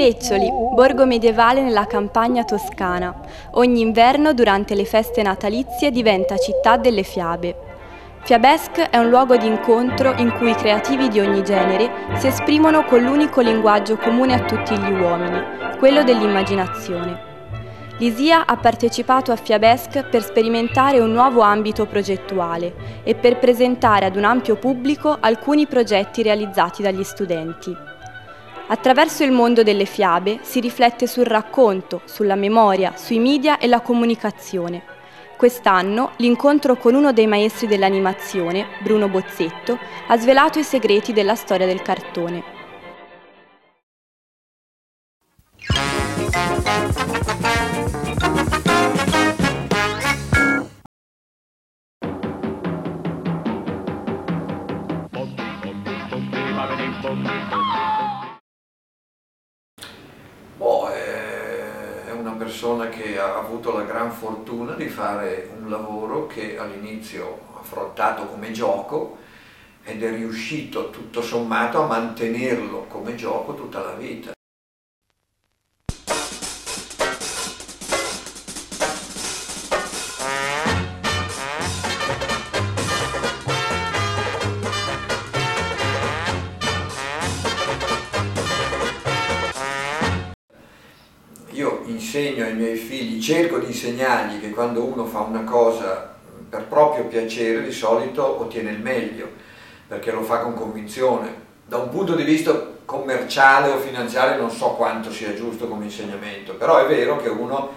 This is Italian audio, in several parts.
Peccioli, borgo medievale nella campagna toscana. Ogni inverno durante le feste natalizie diventa città delle fiabe. Fiabesque è un luogo di incontro in cui i creativi di ogni genere si esprimono con l'unico linguaggio comune a tutti gli uomini, quello dell'immaginazione. Lisia ha partecipato a Fiabesque per sperimentare un nuovo ambito progettuale e per presentare ad un ampio pubblico alcuni progetti realizzati dagli studenti. Attraverso il mondo delle fiabe si riflette sul racconto, sulla memoria, sui media e la comunicazione. Quest'anno l'incontro con uno dei maestri dell'animazione, Bruno Bozzetto, ha svelato i segreti della storia del cartone. Persona che ha avuto la gran fortuna di fare un lavoro che all'inizio ha affrontato come gioco ed è riuscito tutto sommato a mantenerlo come gioco tutta la vita. Insegno ai miei figli, cerco di insegnargli che quando uno fa una cosa per proprio piacere di solito ottiene il meglio, perché lo fa con convinzione. Da un punto di vista commerciale o finanziario non so quanto sia giusto come insegnamento, però è vero che uno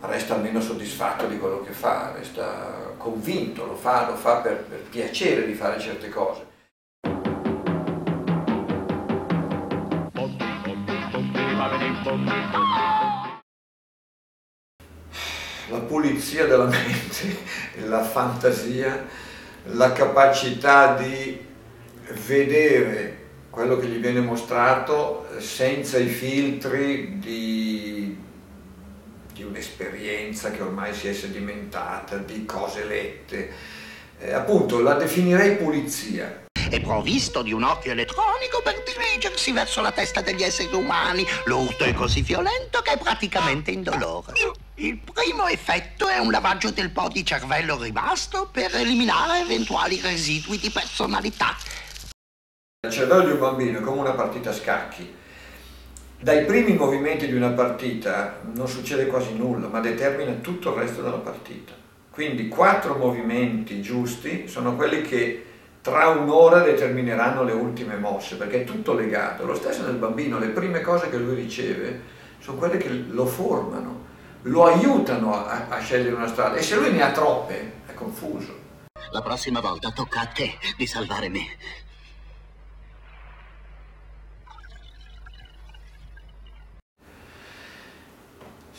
resta almeno soddisfatto di quello che fa, resta convinto, lo fa, lo fa per, per piacere di fare certe cose. La pulizia della mente, la fantasia, la capacità di vedere quello che gli viene mostrato senza i filtri di, di un'esperienza che ormai si è sedimentata, di cose lette. Eh, appunto, la definirei pulizia è provvisto di un occhio elettronico per dirigersi verso la testa degli esseri umani. L'urto è così violento che è praticamente indolore. Il primo effetto è un lavaggio del po' di cervello rimasto per eliminare eventuali residui di personalità. Il cervello di un bambino è come una partita a scacchi. Dai primi movimenti di una partita non succede quasi nulla, ma determina tutto il resto della partita. Quindi quattro movimenti giusti sono quelli che tra un'ora determineranno le ultime mosse, perché è tutto legato. Lo stesso nel bambino, le prime cose che lui riceve sono quelle che lo formano, lo aiutano a, a scegliere una strada e se lui ne ha troppe è confuso. La prossima volta tocca a te di salvare me.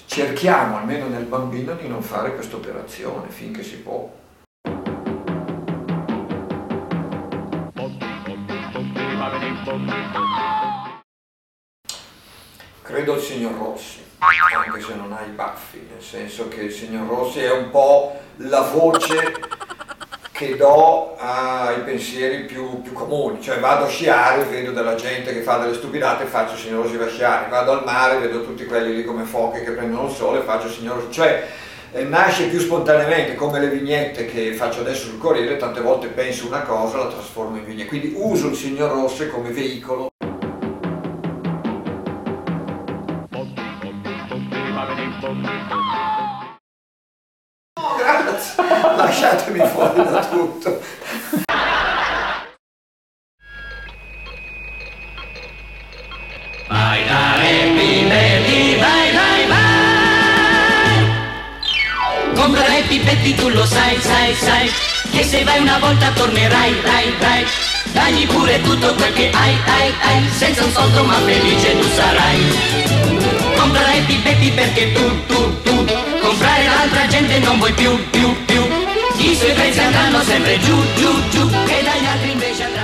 Cerchiamo, almeno nel bambino, di non fare questa operazione finché si può. Credo il signor Rossi, anche se non ha i baffi, nel senso che il signor Rossi è un po' la voce che do ai pensieri più, più, comuni, cioè vado a sciare, vedo della gente che fa delle stupidate e faccio il signor Rossi va a sciare, vado al mare, vedo tutti quelli lì come foche che prendono il sole e faccio il signor Rossi, cioè eh, nasce più spontaneamente come le vignette che faccio adesso sul Corriere, tante volte penso una cosa, la trasformo in vignette, quindi uso il signor Rosse come veicolo. No, grazie, lasciatemi fuori da tutto. pipetti tu lo sai, sai, sai Che se vai una volta tornerai, dai, dai. Dagli pure tutto quel che hai, hai, hai Senza un soldo ma felice tu sarai Comprerai pipetti perché tu, tu, tu. Comprare l'altra gente non vuoi più, più, più. I suoi prezzi andranno sempre giù, giù, giù. E dagli altri invece andranno